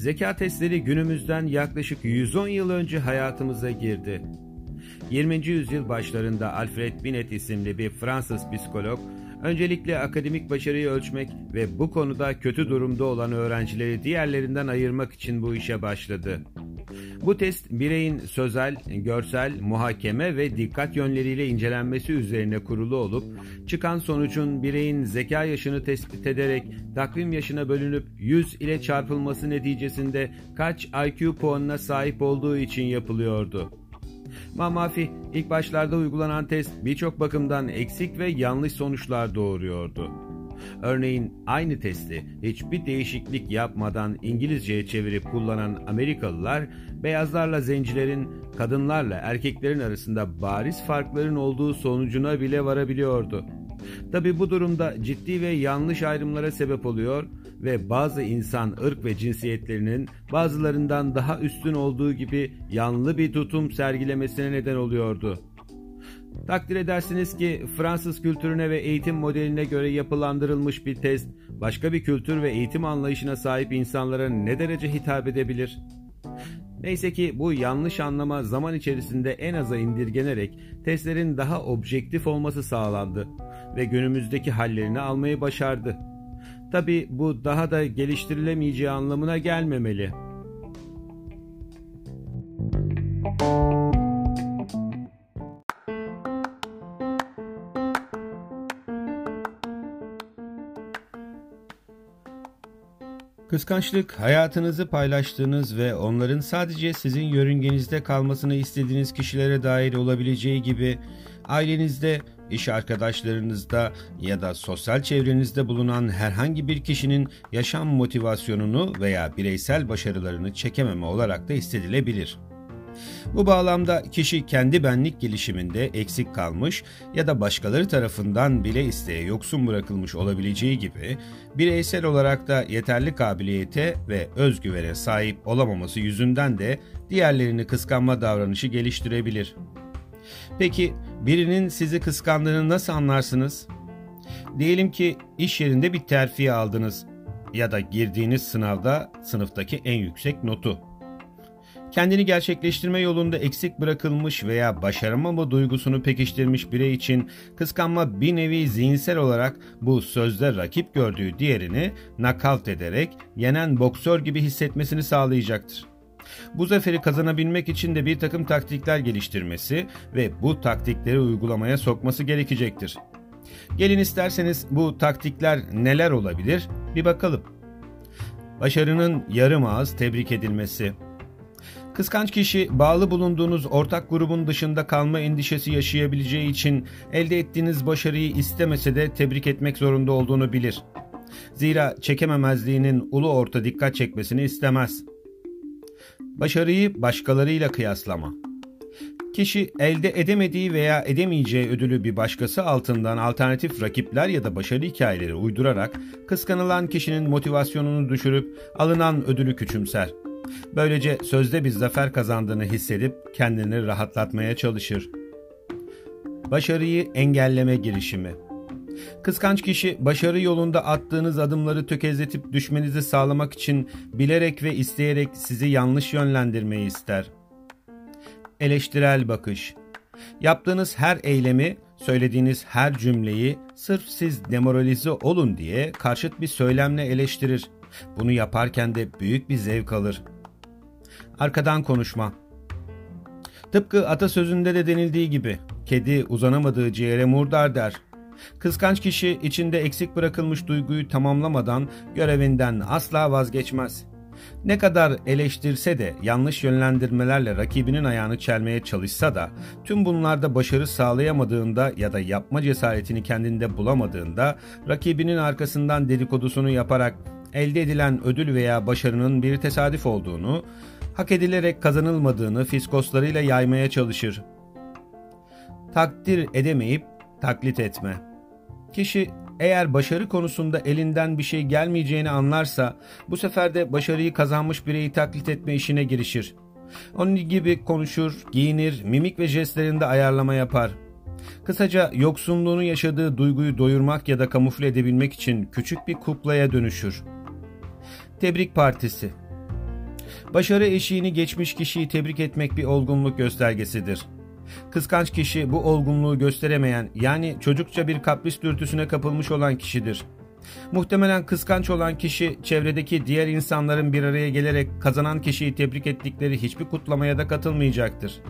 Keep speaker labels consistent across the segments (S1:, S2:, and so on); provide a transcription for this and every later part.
S1: Zeka testleri günümüzden yaklaşık 110 yıl önce hayatımıza girdi. 20. yüzyıl başlarında Alfred Binet isimli bir Fransız psikolog, öncelikle akademik başarıyı ölçmek ve bu konuda kötü durumda olan öğrencileri diğerlerinden ayırmak için bu işe başladı. Bu test bireyin sözel, görsel, muhakeme ve dikkat yönleriyle incelenmesi üzerine kurulu olup çıkan sonucun bireyin zeka yaşını tespit ederek takvim yaşına bölünüp 100 ile çarpılması neticesinde kaç IQ puanına sahip olduğu için yapılıyordu. Mamafi ilk başlarda uygulanan test birçok bakımdan eksik ve yanlış sonuçlar doğuruyordu. Örneğin aynı testi hiçbir değişiklik yapmadan İngilizceye çevirip kullanan Amerikalılar beyazlarla zencilerin, kadınlarla erkeklerin arasında bariz farkların olduğu sonucuna bile varabiliyordu. Tabi bu durumda ciddi ve yanlış ayrımlara sebep oluyor ve bazı insan ırk ve cinsiyetlerinin bazılarından daha üstün olduğu gibi yanlı bir tutum sergilemesine neden oluyordu. Takdir edersiniz ki Fransız kültürüne ve eğitim modeline göre yapılandırılmış bir test başka bir kültür ve eğitim anlayışına sahip insanlara ne derece hitap edebilir? Neyse ki bu yanlış anlama zaman içerisinde en aza indirgenerek testlerin daha objektif olması sağlandı ve günümüzdeki hallerini almayı başardı. Tabi bu daha da geliştirilemeyeceği anlamına gelmemeli. Kıskançlık, hayatınızı paylaştığınız ve onların sadece sizin yörüngenizde kalmasını istediğiniz kişilere dair olabileceği gibi ailenizde, iş arkadaşlarınızda ya da sosyal çevrenizde bulunan herhangi bir kişinin yaşam motivasyonunu veya bireysel başarılarını çekememe olarak da hissedilebilir. Bu bağlamda kişi kendi benlik gelişiminde eksik kalmış ya da başkaları tarafından bile isteye yoksun bırakılmış olabileceği gibi bireysel olarak da yeterli kabiliyete ve özgüvene sahip olamaması yüzünden de diğerlerini kıskanma davranışı geliştirebilir. Peki birinin sizi kıskandığını nasıl anlarsınız? Diyelim ki iş yerinde bir terfi aldınız ya da girdiğiniz sınavda sınıftaki en yüksek notu kendini gerçekleştirme yolunda eksik bırakılmış veya başaramama duygusunu pekiştirmiş birey için kıskanma bir nevi zihinsel olarak bu sözde rakip gördüğü diğerini nakavt ederek yenen boksör gibi hissetmesini sağlayacaktır. Bu zaferi kazanabilmek için de bir takım taktikler geliştirmesi ve bu taktikleri uygulamaya sokması gerekecektir. Gelin isterseniz bu taktikler neler olabilir bir bakalım. Başarının yarım ağız tebrik edilmesi, Kıskanç kişi bağlı bulunduğunuz ortak grubun dışında kalma endişesi yaşayabileceği için elde ettiğiniz başarıyı istemese de tebrik etmek zorunda olduğunu bilir. Zira çekememezliğinin ulu orta dikkat çekmesini istemez. Başarıyı başkalarıyla kıyaslama. Kişi elde edemediği veya edemeyeceği ödülü bir başkası altından alternatif rakipler ya da başarı hikayeleri uydurarak kıskanılan kişinin motivasyonunu düşürüp alınan ödülü küçümser. Böylece sözde bir zafer kazandığını hissedip kendini rahatlatmaya çalışır. Başarıyı engelleme girişimi Kıskanç kişi başarı yolunda attığınız adımları tökezletip düşmenizi sağlamak için bilerek ve isteyerek sizi yanlış yönlendirmeyi ister. Eleştirel bakış Yaptığınız her eylemi, söylediğiniz her cümleyi sırf siz demoralize olun diye karşıt bir söylemle eleştirir. Bunu yaparken de büyük bir zevk alır. Arkadan konuşma. Tıpkı atasözünde de denildiği gibi kedi uzanamadığı ciğere murdar der. Kıskanç kişi içinde eksik bırakılmış duyguyu tamamlamadan görevinden asla vazgeçmez. Ne kadar eleştirse de yanlış yönlendirmelerle rakibinin ayağını çelmeye çalışsa da tüm bunlarda başarı sağlayamadığında ya da yapma cesaretini kendinde bulamadığında rakibinin arkasından dedikodusunu yaparak elde edilen ödül veya başarının bir tesadüf olduğunu, hak edilerek kazanılmadığını fiskoslarıyla yaymaya çalışır. Takdir edemeyip taklit etme. Kişi eğer başarı konusunda elinden bir şey gelmeyeceğini anlarsa bu sefer de başarıyı kazanmış bireyi taklit etme işine girişir. Onun gibi konuşur, giyinir, mimik ve jestlerinde ayarlama yapar. Kısaca yoksunluğunu yaşadığı duyguyu doyurmak ya da kamufle edebilmek için küçük bir kuklaya dönüşür. Tebrik Partisi Başarı eşiğini geçmiş kişiyi tebrik etmek bir olgunluk göstergesidir. Kıskanç kişi bu olgunluğu gösteremeyen yani çocukça bir kapris dürtüsüne kapılmış olan kişidir. Muhtemelen kıskanç olan kişi çevredeki diğer insanların bir araya gelerek kazanan kişiyi tebrik ettikleri hiçbir kutlamaya da katılmayacaktır.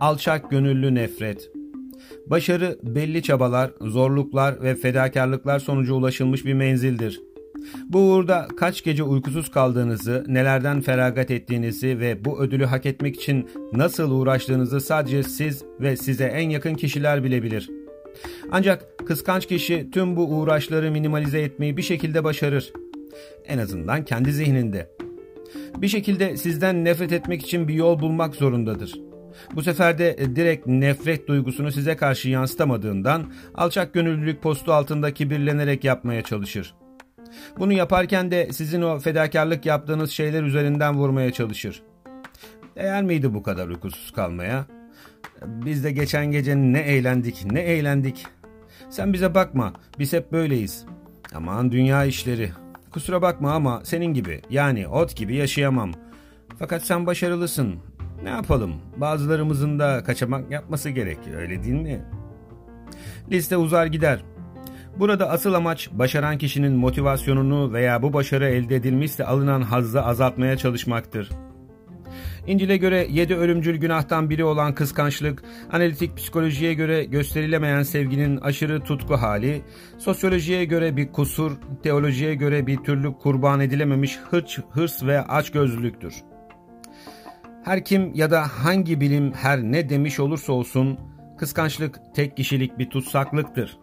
S1: Alçak gönüllü nefret Başarı belli çabalar, zorluklar ve fedakarlıklar sonucu ulaşılmış bir menzildir. Bu uğurda kaç gece uykusuz kaldığınızı, nelerden feragat ettiğinizi ve bu ödülü hak etmek için nasıl uğraştığınızı sadece siz ve size en yakın kişiler bilebilir. Ancak kıskanç kişi tüm bu uğraşları minimalize etmeyi bir şekilde başarır. En azından kendi zihninde. Bir şekilde sizden nefret etmek için bir yol bulmak zorundadır. Bu sefer de direkt nefret duygusunu size karşı yansıtamadığından alçak gönüllülük postu altında kibirlenerek yapmaya çalışır. Bunu yaparken de sizin o fedakarlık yaptığınız şeyler üzerinden vurmaya çalışır. Değer miydi bu kadar uykusuz kalmaya? Biz de geçen gece ne eğlendik, ne eğlendik. Sen bize bakma, biz hep böyleyiz. Aman dünya işleri. Kusura bakma ama senin gibi, yani ot gibi yaşayamam. Fakat sen başarılısın. Ne yapalım? Bazılarımızın da kaçamak yapması gerek, öyle değil mi? Liste uzar gider. Burada asıl amaç başaran kişinin motivasyonunu veya bu başarı elde edilmişse alınan hazzı azaltmaya çalışmaktır. İncil'e göre yedi ölümcül günahtan biri olan kıskançlık, analitik psikolojiye göre gösterilemeyen sevginin aşırı tutku hali, sosyolojiye göre bir kusur, teolojiye göre bir türlü kurban edilememiş hırç, hırs ve açgözlülüktür. Her kim ya da hangi bilim her ne demiş olursa olsun, kıskançlık tek kişilik bir tutsaklıktır.''